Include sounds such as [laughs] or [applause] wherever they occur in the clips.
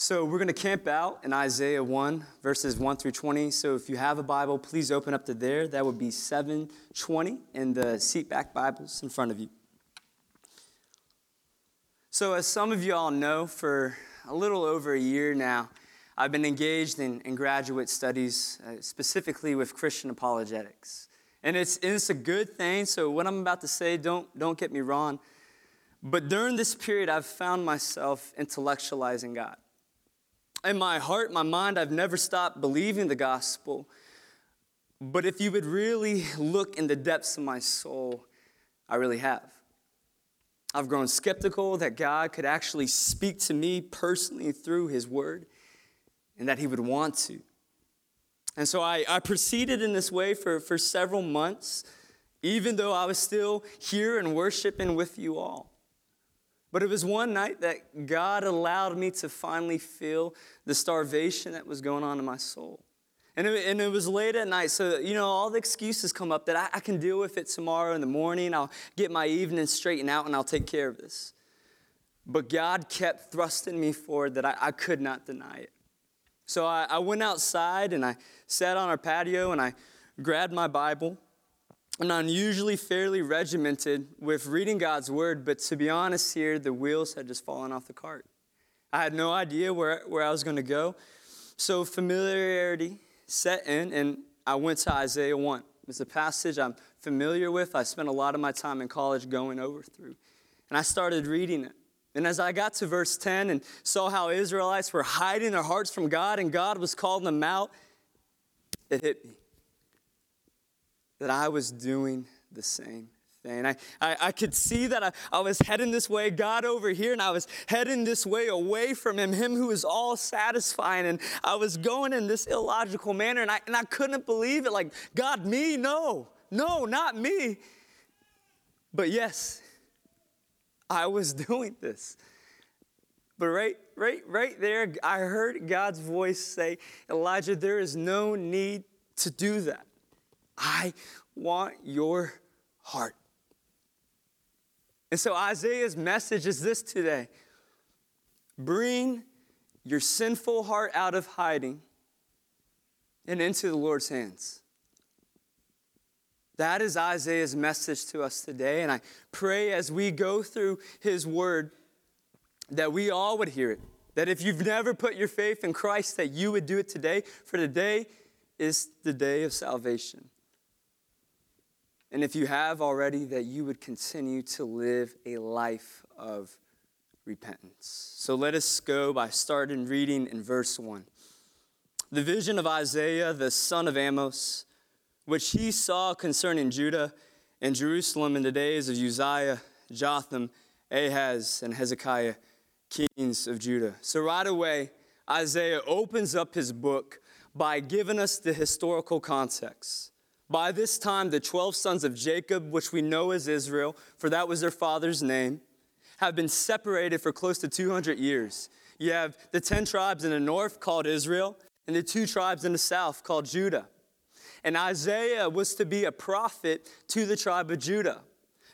So we're going to camp out in Isaiah 1, verses 1 through 20. So if you have a Bible, please open up to there. That would be 720 in the seatback Bibles in front of you. So, as some of you all know, for a little over a year now, I've been engaged in, in graduate studies, uh, specifically with Christian apologetics. And it's, it's a good thing, so what I'm about to say, don't, don't get me wrong. But during this period, I've found myself intellectualizing God in my heart, my mind, I've never stopped believing the gospel. But if you would really look in the depths of my soul, I really have. I've grown skeptical that God could actually speak to me personally through His Word and that He would want to. And so I, I proceeded in this way for, for several months, even though I was still here and worshiping with you all. But it was one night that God allowed me to finally feel the starvation that was going on in my soul. And it, and it was late at night, so, you know, all the excuses come up that I, I can deal with it tomorrow in the morning. I'll get my evening straightened out and I'll take care of this. But God kept thrusting me forward that I, I could not deny it. So I, I went outside and I sat on our patio and I grabbed my Bible I'm usually fairly regimented with reading God's word, but to be honest, here, the wheels had just fallen off the cart. I had no idea where, where I was going to go. So familiarity set in, and I went to Isaiah 1. It's a passage I'm familiar with. I spent a lot of my time in college going over through. And I started reading it. And as I got to verse 10 and saw how Israelites were hiding their hearts from God and God was calling them out, it hit me that I was doing the same thing. I, I, I, could see that I, I was heading this way, God over here, and I was heading this way away from Him, Him who is all satisfying. And I was going in this illogical manner, and I, and I couldn't believe it. Like, God, me? No, no, not me. But yes, I was [laughs] doing this. But right, right, right there, I heard God's voice say, Elijah, there is no need to do that. I want your heart. And so Isaiah's message is this today bring your sinful heart out of hiding and into the Lord's hands. That is Isaiah's message to us today. And I pray as we go through his word that we all would hear it. That if you've never put your faith in Christ, that you would do it today, for today is the day of salvation. And if you have already, that you would continue to live a life of repentance. So let us go by starting reading in verse 1. The vision of Isaiah, the son of Amos, which he saw concerning Judah and Jerusalem in the days of Uzziah, Jotham, Ahaz, and Hezekiah, kings of Judah. So right away, Isaiah opens up his book by giving us the historical context. By this time, the 12 sons of Jacob, which we know as Israel, for that was their father's name, have been separated for close to 200 years. You have the 10 tribes in the north called Israel, and the two tribes in the south called Judah. And Isaiah was to be a prophet to the tribe of Judah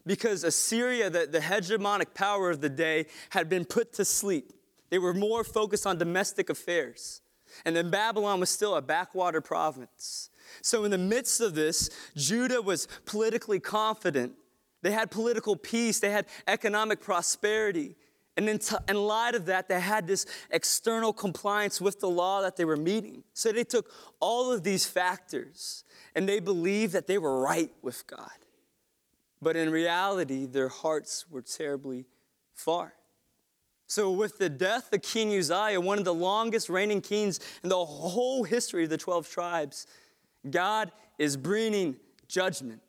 because Assyria, the, the hegemonic power of the day, had been put to sleep. They were more focused on domestic affairs. And then Babylon was still a backwater province. So, in the midst of this, Judah was politically confident. They had political peace, they had economic prosperity. And in, t- in light of that, they had this external compliance with the law that they were meeting. So they took all of these factors and they believed that they were right with God. But in reality, their hearts were terribly far. So, with the death of King Uzziah, one of the longest reigning kings in the whole history of the 12 tribes, God is bringing judgment.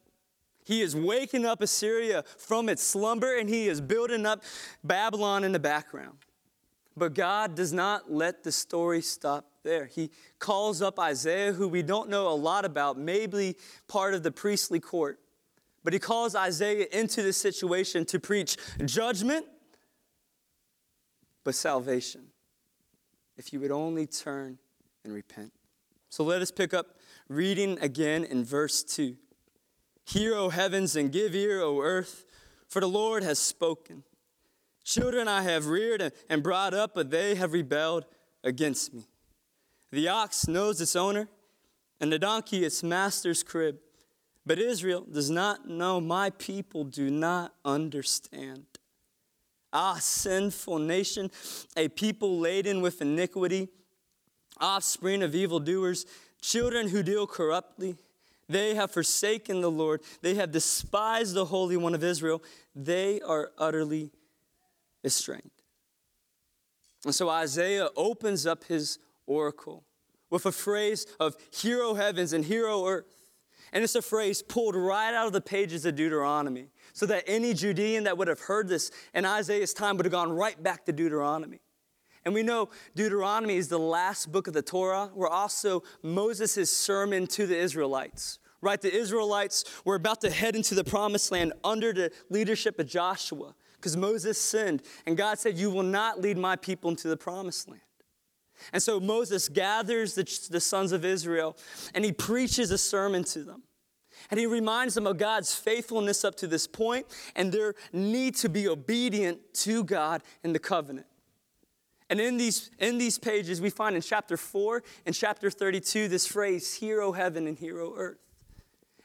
He is waking up Assyria from its slumber and he is building up Babylon in the background. But God does not let the story stop there. He calls up Isaiah, who we don't know a lot about, maybe part of the priestly court. But he calls Isaiah into this situation to preach judgment, but salvation. If you would only turn and repent. So let us pick up reading again in verse 2. Hear, O heavens, and give ear, O earth, for the Lord has spoken. Children I have reared and brought up, but they have rebelled. against me. The ox knows its owner, and the donkey its master's crib. But Israel does not know, my people do not understand. Ah, sinful nation, a people laden with iniquity, offspring of evildoers, children who deal corruptly. They have forsaken the Lord. They have despised the Holy One of Israel. They are utterly estranged. And so Isaiah opens up his oracle with a phrase of hero heavens and hero earth. And it's a phrase pulled right out of the pages of Deuteronomy, so that any Judean that would have heard this in Isaiah's time would have gone right back to Deuteronomy. And we know Deuteronomy is the last book of the Torah, where also Moses' sermon to the Israelites. Right? The Israelites were about to head into the promised land under the leadership of Joshua because Moses sinned. And God said, You will not lead my people into the promised land. And so Moses gathers the, the sons of Israel and he preaches a sermon to them. And he reminds them of God's faithfulness up to this point and their need to be obedient to God in the covenant. And in these, in these pages, we find in chapter 4 and chapter 32 this phrase, hero heaven and hero earth.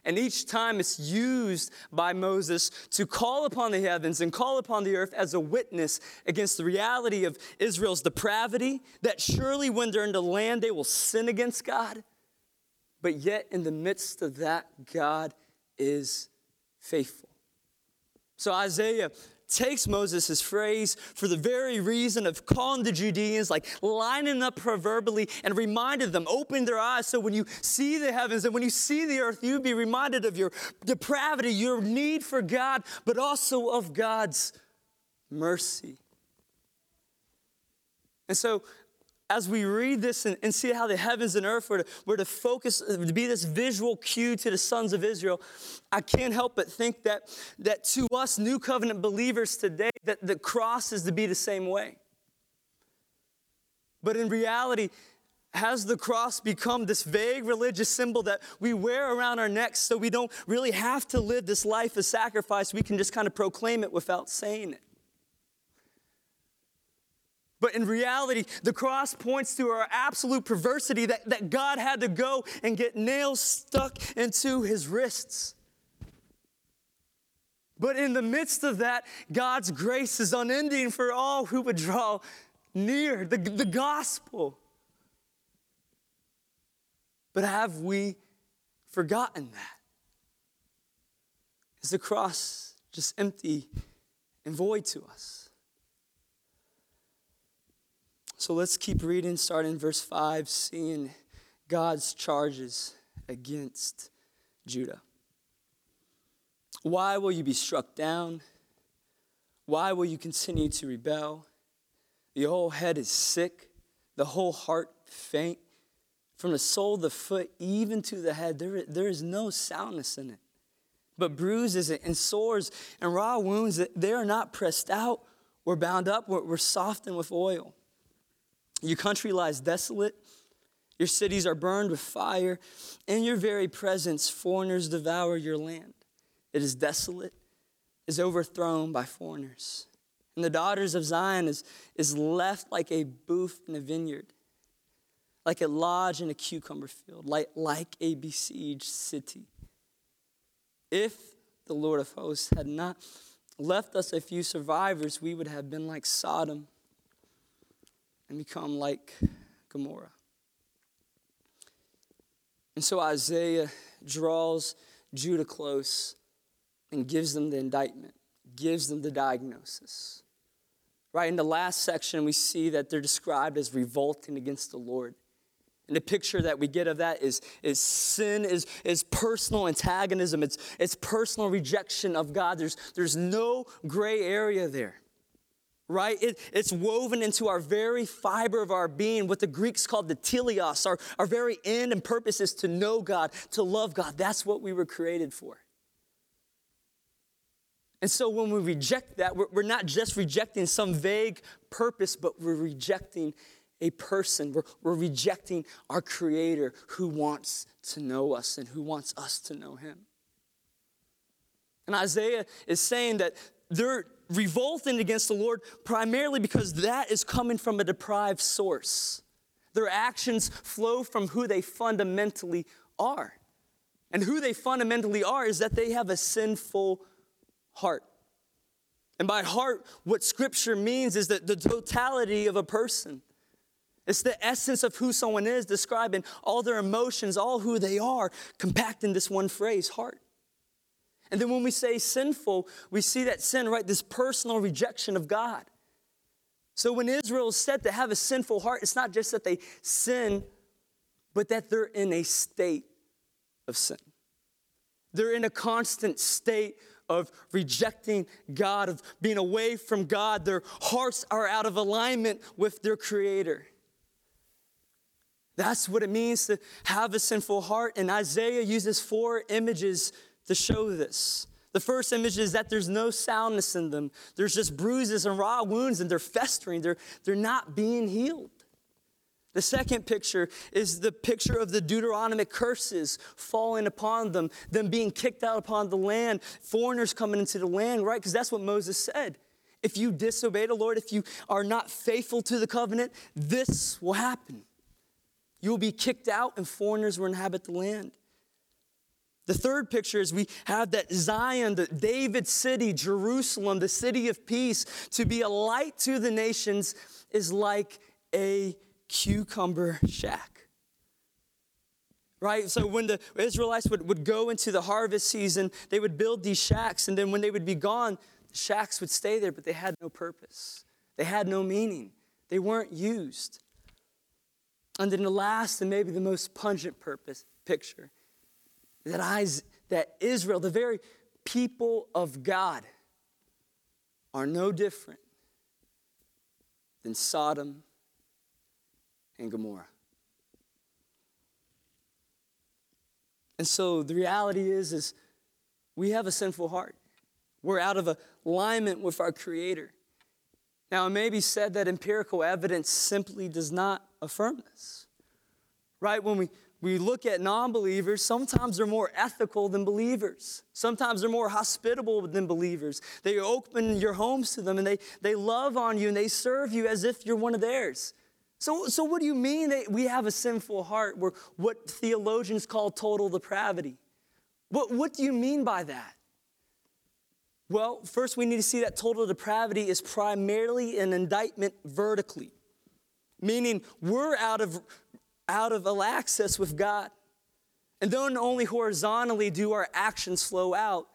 And each time it's used by Moses to call upon the heavens and call upon the earth as a witness against the reality of Israel's depravity, that surely when they're in the land, they will sin against God. But yet, in the midst of that, God is faithful. So Isaiah takes Moses' phrase for the very reason of calling the Judeans, like lining up proverbially and reminded them, open their eyes so when you see the heavens and when you see the earth, you be reminded of your depravity, your need for God, but also of God's mercy. And so as we read this and, and, see how the heavens and earth were to, were to focus, to be this visual cue to the sons of Israel, I can't help but think that, that to us new covenant believers today, that the cross is to be the same way. But in reality, has the cross become this vague religious symbol that we wear around our necks so we don't really have to live this life of sacrifice? We can just kind of proclaim it without saying it. But in reality, the cross points to our absolute perversity that, that God had to go and get nails stuck into his wrists. But in the midst of that, God's grace is unending for all who would draw near the, the gospel. But have we forgotten that? Is the cross just empty and void to us? So let's keep reading, starting in verse 5, seeing God's charges against Judah. Why will you be struck down? Why will you continue to rebel? The whole head is sick, the whole heart faint. From the sole of the foot even to the head, there, there is no soundness in it. But bruises and sores and raw wounds, that they are not pressed out or bound up, we're softened with oil. Your country lies desolate. Your cities are burned with fire. In your very presence, foreigners devour your land. It is desolate, is overthrown by foreigners. And the daughters of Zion is, is left like a booth in a vineyard, like a lodge in a cucumber field, like, like a besieged city. If the Lord of hosts had not left us a few survivors, we would have been like Sodom and become like Gomorrah. And so Isaiah draws Judah close and gives them the indictment, gives them the diagnosis. Right in the last section, we see that they're described as revolting against the Lord. And the picture that we get of that is, is sin, is, is personal antagonism, it's, it's personal rejection of God. There's, there's no gray area there right? It, it's woven into our very fiber of our being, what the Greeks called the teleos. Our, our very end and purpose is to know God, to love God. That's what we were created for. And so when we reject that, we're, we're not just rejecting some vague purpose, but we're rejecting a person. We're, we're rejecting our Creator who wants to know us and who wants us to know Him. And Isaiah is saying that they're revolting against the Lord primarily because that is coming from a deprived source. Their actions flow from who they fundamentally are. And who they fundamentally are is that they have a sinful heart. And by heart, what scripture means is that the totality of a person. It's the essence of who someone is, describing all their emotions, all who they are, compact in this one phrase, heart. And then when we say sinful, we see that sin, right? This personal rejection of God. So when Israel is said to have a sinful heart, it's not just that they sin, but that they're in a state of sin. They're in a constant state of rejecting God, of being away from God. Their hearts are out of alignment with their Creator. That's what it means to have a sinful heart. And Isaiah uses four images to show this. The first image is that there's no soundness in them. There's just bruises and raw wounds, and they're festering. They're, they're not being healed. The second picture is the picture of the Deuteronomic curses falling upon them, them being kicked out upon the land, foreigners coming into the land, right? Because that's what Moses said. If you disobey the Lord, if you are not faithful to the covenant, this will happen. You will be kicked out, and foreigners will inhabit the land. The third picture is we have that Zion, the David city, Jerusalem, the city of peace, to be a light to the nations is like a cucumber shack. Right? So when the Israelites would, would go into the harvest season, they would build these shacks, and then when they would be gone, the shacks would stay there, but they had no purpose. They had no meaning. They weren't used. And then the last and maybe the most pungent purpose picture that, I, that Israel, the very people of God, are no different than Sodom and Gomorrah. And so the reality is, is we have a sinful heart. We're out of alignment with our Creator. Now, it may be said that empirical evidence simply does not affirm this. Right? When we we look at non believers, sometimes they're more ethical than believers. Sometimes they're more hospitable than believers. They open your homes to them and they, they love on you and they serve you as if you're one of theirs. So, so what do you mean that we have a sinful heart? We're what theologians call total depravity. What, what do you mean by that? Well, first we need to see that total depravity is primarily an indictment vertically, meaning we're out of out of access with God. And then only horizontally do our actions flow out.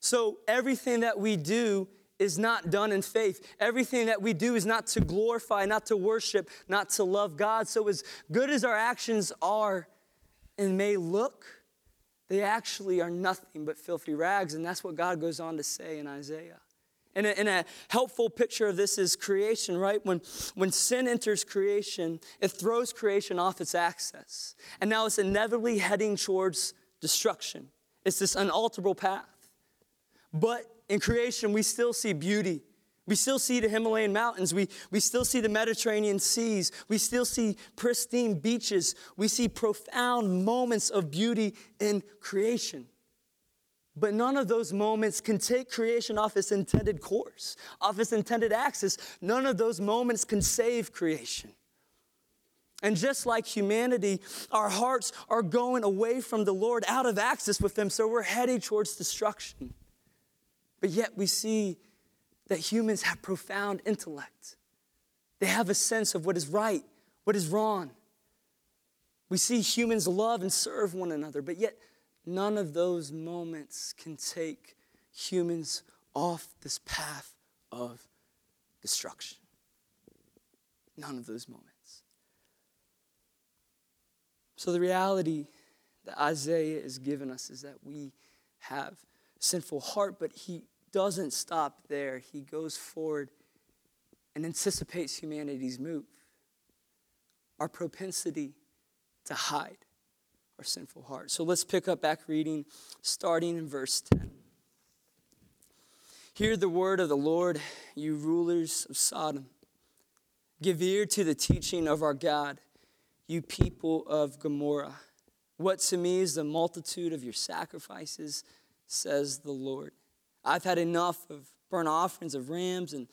So everything that we do is not done in faith. Everything that we do is not to glorify, not to worship, not to love God. So, as good as our actions are and may look, they actually are nothing but filthy rags. And that's what God goes on to say in Isaiah. And a, and a, helpful picture of this is creation, right? When, when sin enters creation, it throws creation off its axis. And now it's inevitably heading towards destruction. It's this unalterable path. But in creation, we still see beauty. We still see the Himalayan mountains. We, we still see the Mediterranean seas. We still see pristine beaches. We see profound moments of beauty in creation. But none of those moments can take creation off its intended course, off its intended axis. None of those moments can save creation. And just like humanity, our hearts are going away from the Lord, out of access with Him, so we're heading towards destruction. But yet we see that humans have profound intellect. They have a sense of what is right, what is wrong. We see humans love and serve one another, but yet None of those moments can take humans off this path of destruction. None of those moments. So, the reality that Isaiah is giving us is that we have sinful heart, but he doesn't stop there. He goes forward and anticipates humanity's move. Our propensity to hide our sinful heart. So let's pick up back reading, starting in verse 10. Hear the word of the Lord, you rulers of Sodom. Give ear to the teaching of our God, you people of Gomorrah. What to me is the multitude of your sacrifices, says the Lord. I've had enough of burnt offerings of rams and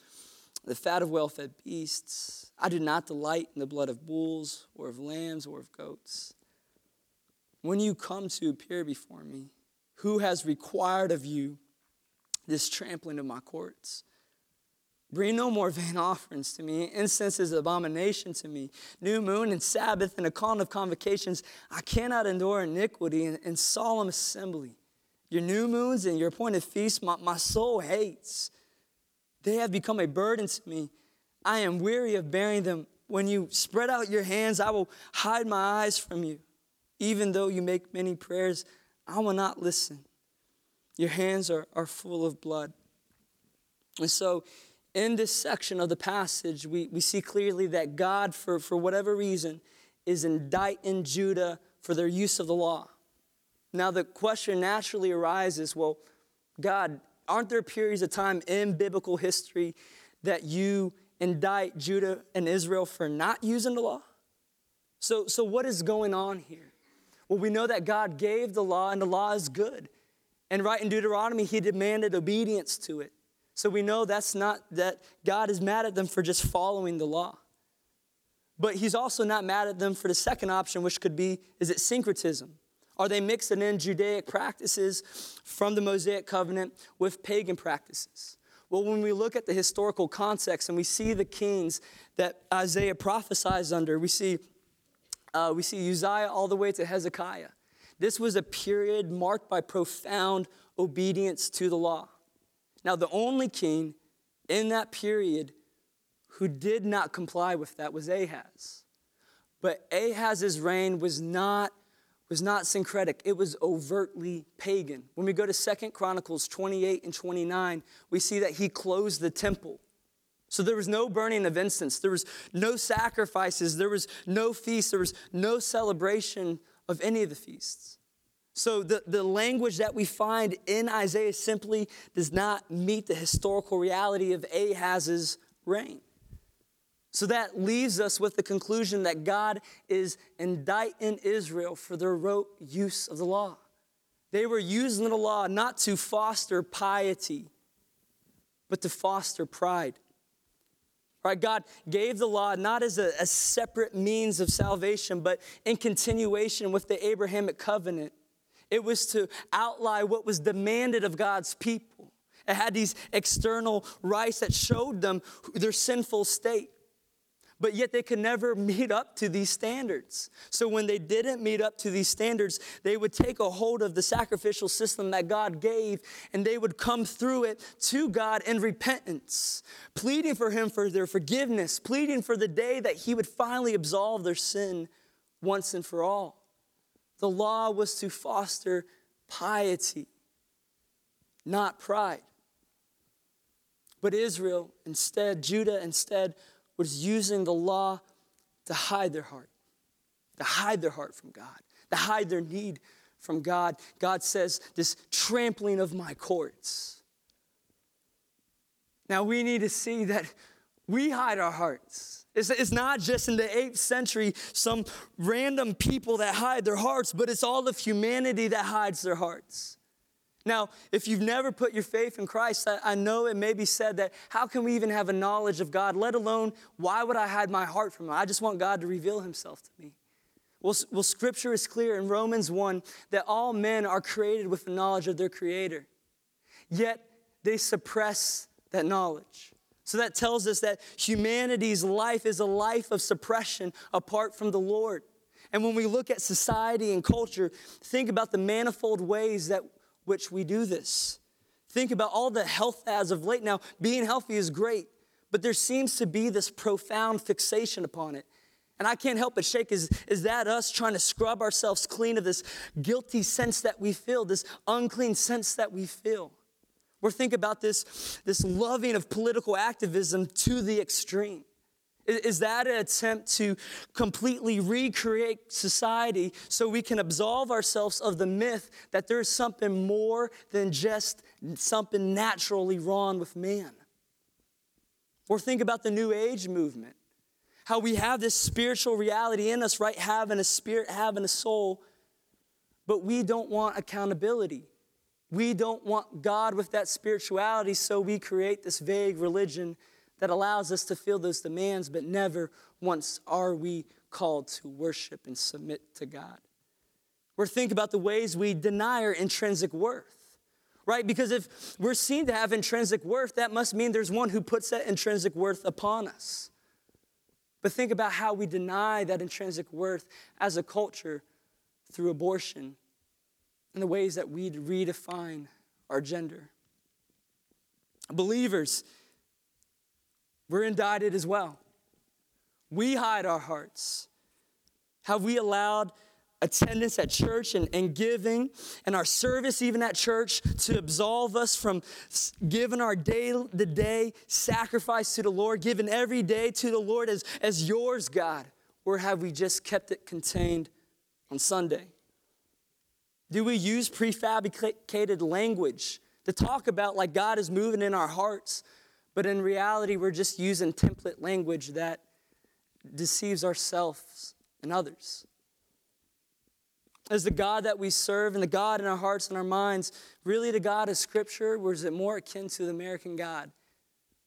the fat of well fed beasts. I do not delight in the blood of bulls or of lambs or of goats. When you come to appear before me, who has required of you this trampling of my courts? Bring no more vain offerings to me. Incense is abomination to me. New moon and Sabbath and a calling of convocations. I cannot endure iniquity and, and solemn assembly. Your new moons and your appointed feasts, my, my soul hates. They have become a burden to me. I am weary of bearing them. When you spread out your hands, I will hide my eyes from you. Even though you make many prayers, I will not listen. Your hands are, are full of blood. And so, in this section of the passage, we, we see clearly that God, for, for whatever reason, is indicting Judah for their use of the law. Now, the question naturally arises well, God, aren't there periods of time in biblical history that you indict Judah and Israel for not using the law? So, so what is going on here? Well, we know that God gave the law, and the law is good. And right in Deuteronomy, He demanded obedience to it. So we know that's not that God is mad at them for just following the law. But He's also not mad at them for the second option, which could be is it syncretism? Are they mixing in Judaic practices from the Mosaic covenant with pagan practices? Well, when we look at the historical context and we see the kings that Isaiah prophesies under, we see, uh, we see Uzziah all the way to Hezekiah. This was a period marked by profound obedience to the law. Now, the only king in that period who did not comply with that was Ahaz. But Ahaz's reign was not was not syncretic, it was overtly pagan. When we go to Second Chronicles 28 and 29, we see that he closed the temple. So there was no burning of incense, there was no sacrifices, there was no feast, there was no celebration of any of the feasts. So the, the language that we find in Isaiah simply does not meet the historical reality of Ahaz's reign. So that leaves us with the conclusion that God is indicting Israel for their rote use of the law. They were using the law not to foster piety, but to foster pride. Right? God gave the law not as a, a separate means of salvation, but in continuation with the Abrahamic covenant. It was to outline what was demanded of God's people. It had these external rites that showed them their sinful state but yet they could never meet up to these standards. So when they didn't meet up to these standards, they would take a hold of the sacrificial system that God gave and they would come through it to God in repentance, pleading for Him for their forgiveness, pleading for the day that He would finally absolve their sin once and for all. The law was to foster piety, not pride. But Israel instead, Judah instead, was using the law to hide their heart, to hide their heart from God, to hide their need from God. God says, This trampling of my courts. Now we need to see that we hide our hearts. It's, it's not just in the 8th century some random people that hide their hearts, but it's all of humanity that hides their hearts. Now, if you've never put your faith in Christ, I, I, know it may be said that how can we even have a knowledge of God, let alone why would I hide my heart from Him? I just want God to reveal Himself to me. Well, well, Scripture is clear in Romans 1 that all men are created with the knowledge of their Creator, yet they suppress that knowledge. So that tells us that humanity's life is a life of suppression apart from the Lord. And when we look at society and culture, think about the manifold ways that which we do this. Think about all the health as of late. Now, being healthy is great, but there seems to be this profound fixation upon it. And I can't help but shake. Is, is that us trying to scrub ourselves clean of this guilty sense that we feel, this unclean sense that we feel? Or think about this, this loving of political activism to the extreme. Is that an attempt to completely recreate society so we can absolve ourselves of the myth that there's something more than just something naturally wrong with man? Or think about the New Age movement. How we have this spiritual reality in us, right? Having a spirit, having a soul, but we don't want accountability. We don't want God with that spirituality, so we create this vague religion that allows us to feel those demands, but never once are we called to worship and submit to God. Think about the ways we deny our intrinsic worth, right? Because if we're seen to have intrinsic worth, that must mean there's one who puts that intrinsic worth upon us. But think about how we deny that intrinsic worth as a culture through abortion and the ways that we redefine our gender. Believers, we're indicted as well. We hide our hearts. Have we allowed attendance at church and, and giving and our service even at church to absolve us from giving our day the day sacrifice to the lord giving every day to the lord as, as yours god or have we just kept it contained on sunday do we use prefabricated language to talk about like god is moving in our hearts but in reality we're just using template language that deceives ourselves and others is the God that we serve and the God in our hearts and our minds really the God of Scripture, or is it more akin to the American God?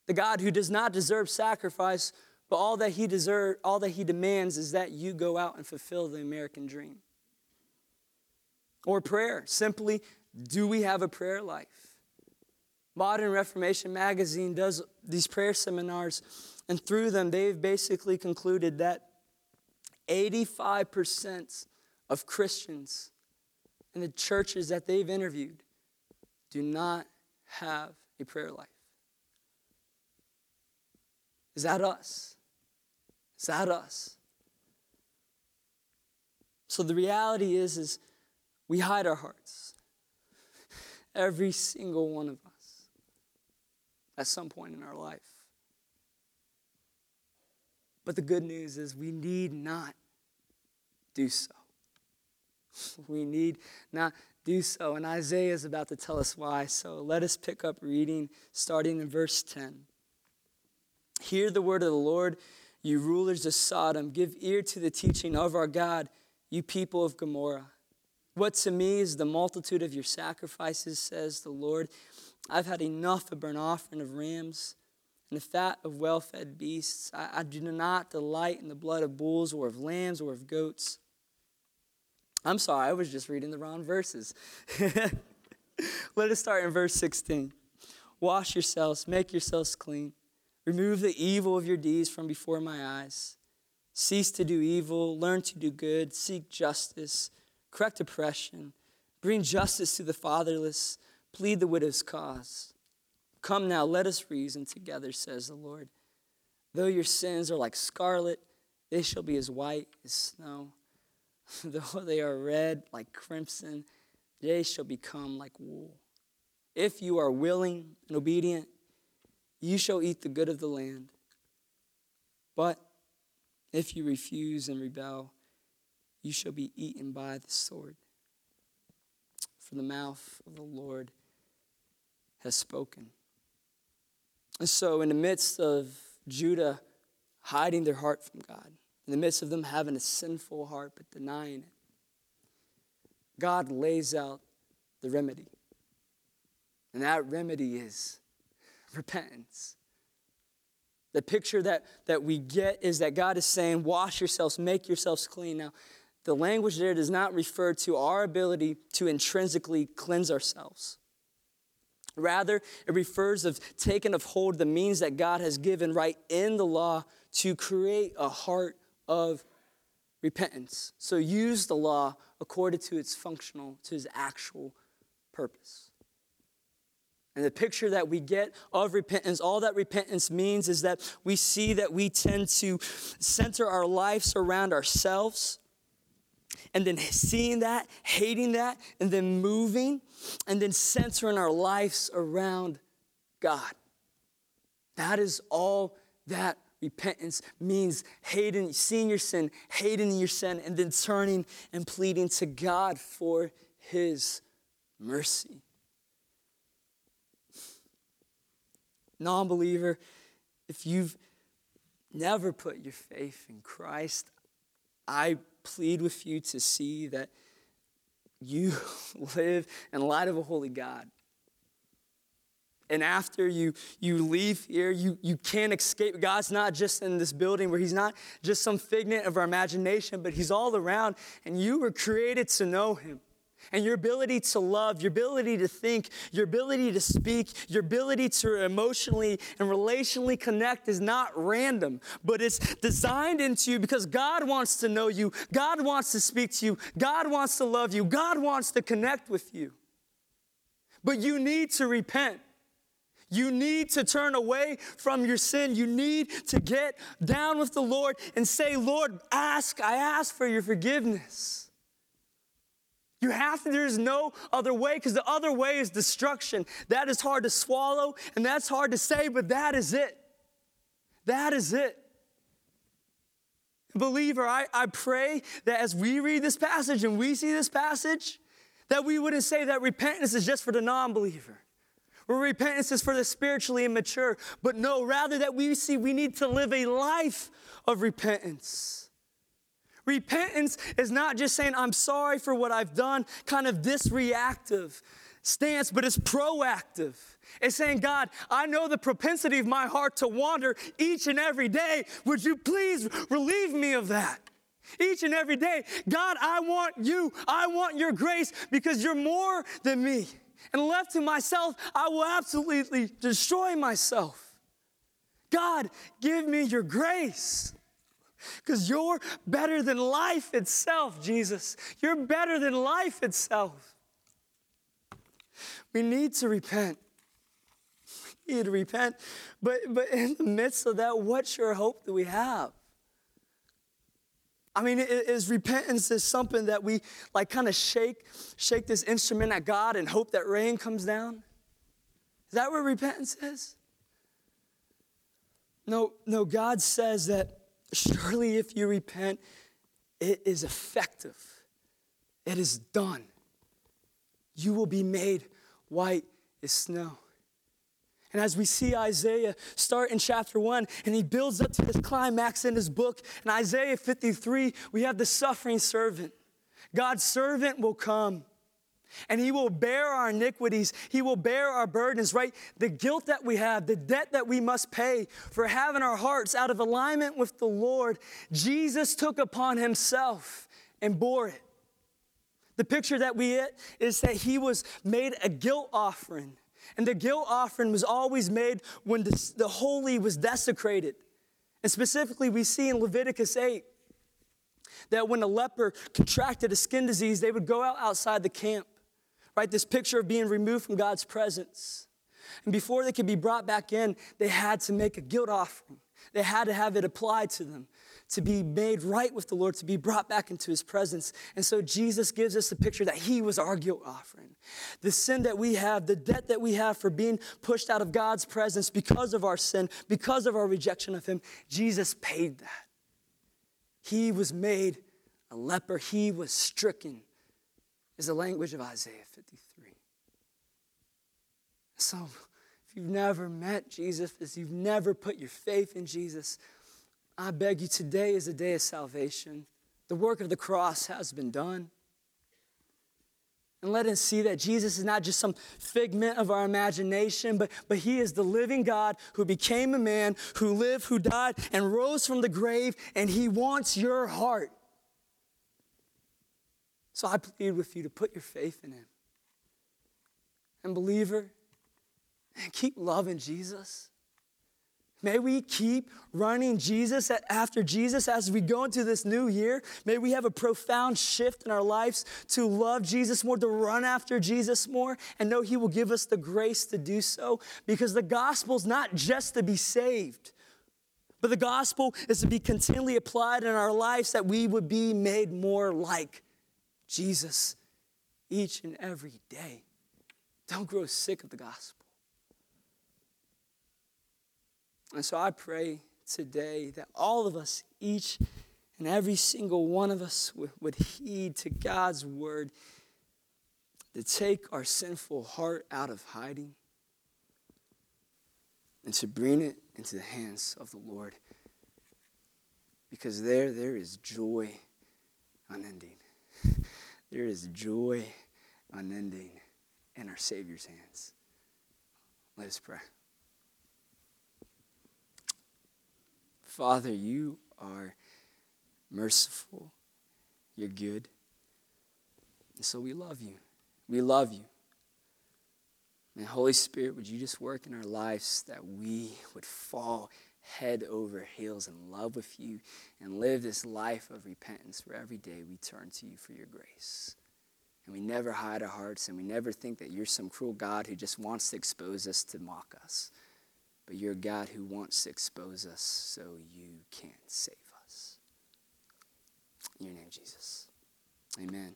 The God who does not deserve sacrifice, but all that he deserve, all that he demands is that you go out and fulfill the American dream. Or prayer, simply, do we have a prayer life? Modern Reformation magazine does these prayer seminars, and through them, they've basically concluded that 85% of Christians in the churches that they've interviewed do not have a prayer life. Is that us? Is that us? So the reality is is we hide our hearts. [laughs] Every single one of us at some point in our life. But the good news is we need not do so. we need not do so. And Isaiah is about to tell us why. So let us pick up reading starting in verse 10. Hear the word of the Lord, you rulers of Sodom. Give ear to the teaching of our God, you people of Gomorrah. What to me is the multitude of your sacrifices, says the Lord. I've had enough of burnt offering of rams and the fat of well fed beasts. I, I do not delight in the blood of bulls or of lambs or of goats. I'm sorry, I was just reading the wrong verses. [laughs] Let us start in verse 16. Wash yourselves, make yourselves clean. Remove the evil of your deeds from before my eyes. Cease to do evil, learn to do good, seek justice, correct oppression, bring justice to the fatherless, plead the widow's cause. Come now, let us reason together, says the Lord. Though your sins are like scarlet, they shall be as white as snow. [laughs] Though they are red like crimson, they shall become like wool. If you are willing and obedient, you shall eat the good of the land. But if you refuse and rebel, you shall be eaten by the sword. For the mouth of the Lord has spoken. And so, in the midst of Judah hiding their heart from God, in the midst of them having a sinful heart but denying it, God lays out the remedy. And that remedy is repentance. The picture that, that we get is that God is saying, Wash yourselves, make yourselves clean. Now, the language there does not refer to our ability to intrinsically cleanse ourselves. Rather, it refers of taking of hold the means that God has given right in the law to create a heart of repentance. So use the law according to its functional, to its actual purpose. And the picture that we get of repentance, all that repentance means is that we see that we tend to center our lives around ourselves. And then seeing that, hating that, and then moving, and then centering our lives around God. That is all that Repentance means hating, seeing your sin, hating your sin, and then turning and pleading to God for His mercy. Non believer, if you've never put your faith in Christ, I plead with you to see that you [laughs] live in light of a holy God And after you, you leave here, you, you can't escape. God's not just in this building where He's not just some figment of our imagination, but He's all around. And you were created to know Him. And your ability to love, your ability to think, your ability to speak, your ability to emotionally and relationally connect is not random, but it's designed into you because God wants to know you. God wants to speak to you. God wants to love you. God wants to connect with you. But you need to repent. You need to turn away from your sin. You need to get down with the Lord and say, Lord, ask, I ask for your forgiveness. You have to, there's no other way because the other way is destruction. That is hard to swallow and that's hard to say, but that is it. That is it. Believer, I, I pray that as we read this passage and we see this passage, that we wouldn't say that repentance is just for the non believer. Or repentance is for the spiritually immature. But no, rather that we see we need to live a life of repentance. Repentance is not just saying, I'm sorry for what I've done, kind of this reactive stance, but it's proactive. It's saying, God, I know the propensity of my heart to wander each and every day. Would you please relieve me of that? Each and every day, God, I want you. I want your grace because you're more than me. And left to myself, I will absolutely destroy myself. God, give me your grace. Because you're better than life itself, Jesus. You're better than life itself. We need to repent. We need to repent. But, but in the midst of that, what sure hope do we have? I mean, is repentance is something that we like kind of shake, shake this instrument at God and hope that rain comes down? Is that what repentance is? No, no, God says that Surely, if you repent, it is effective, it is done. You will be made white as snow. And as we see Isaiah start in chapter one, and he builds up to this climax in his book, in Isaiah 53, we have the suffering servant. God's servant will come and He will bear our iniquities. He will bear our burdens, right? The guilt that we have, the debt that we must pay for having our hearts out of alignment with the Lord, Jesus took upon Himself and bore it. The picture that we get is that He was made a guilt offering. And the guilt offering was always made when the, the holy was desecrated. And specifically, we see in Leviticus 8 that when a leper contracted a skin disease, they would go out outside the camp right? This picture of being removed from God's presence. And before they could be brought back in, they had to make a guilt offering. They had to have it applied to them to be made right with the Lord, to be brought back into his presence. And so Jesus gives us the picture that he was our guilt offering. The sin that we have, the debt that we have for being pushed out of God's presence because of our sin, because of our rejection of him, Jesus paid that. He was made a leper, he was stricken is the language of Isaiah 53. So, if you've never met Jesus, if you've never put your faith in Jesus, I beg you, today is a day of salvation. The work of the cross has been done. And let us see that Jesus is not just some figment of our imagination, but, but He is the living God who became a man, who lived, who died, and rose from the grave, and He wants your heart. So I plead with you to put your faith in him. And believer, and [laughs] keep loving Jesus. May we keep running Jesus after Jesus as we go into this new year. May we have a profound shift in our lives to love Jesus more, to run after Jesus more, and know He will give us the grace to do so. Because the gospel is not just to be saved, but the gospel is to be continually applied in our lives that we would be made more like Jesus each and every day. Don't grow sick of the gospel. And so I pray today that all of us, each and every single one of us, would, heed to God's word to take our sinful heart out of hiding and to bring it into the hands of the Lord. Because there, there is joy unending. There is joy unending in our Savior's hands. Let us pray. Father, you are merciful. You're good. And so we love you. We love you. And Holy Spirit, would you just work in our lives that we would fall head over heels in love with you and live this life of repentance where every day we turn to you for your grace. And we never hide our hearts and we never think that you're some cruel God who just wants to expose us to mock us. But you're a God who wants to expose us so you can save us. In your name, Jesus. Amen.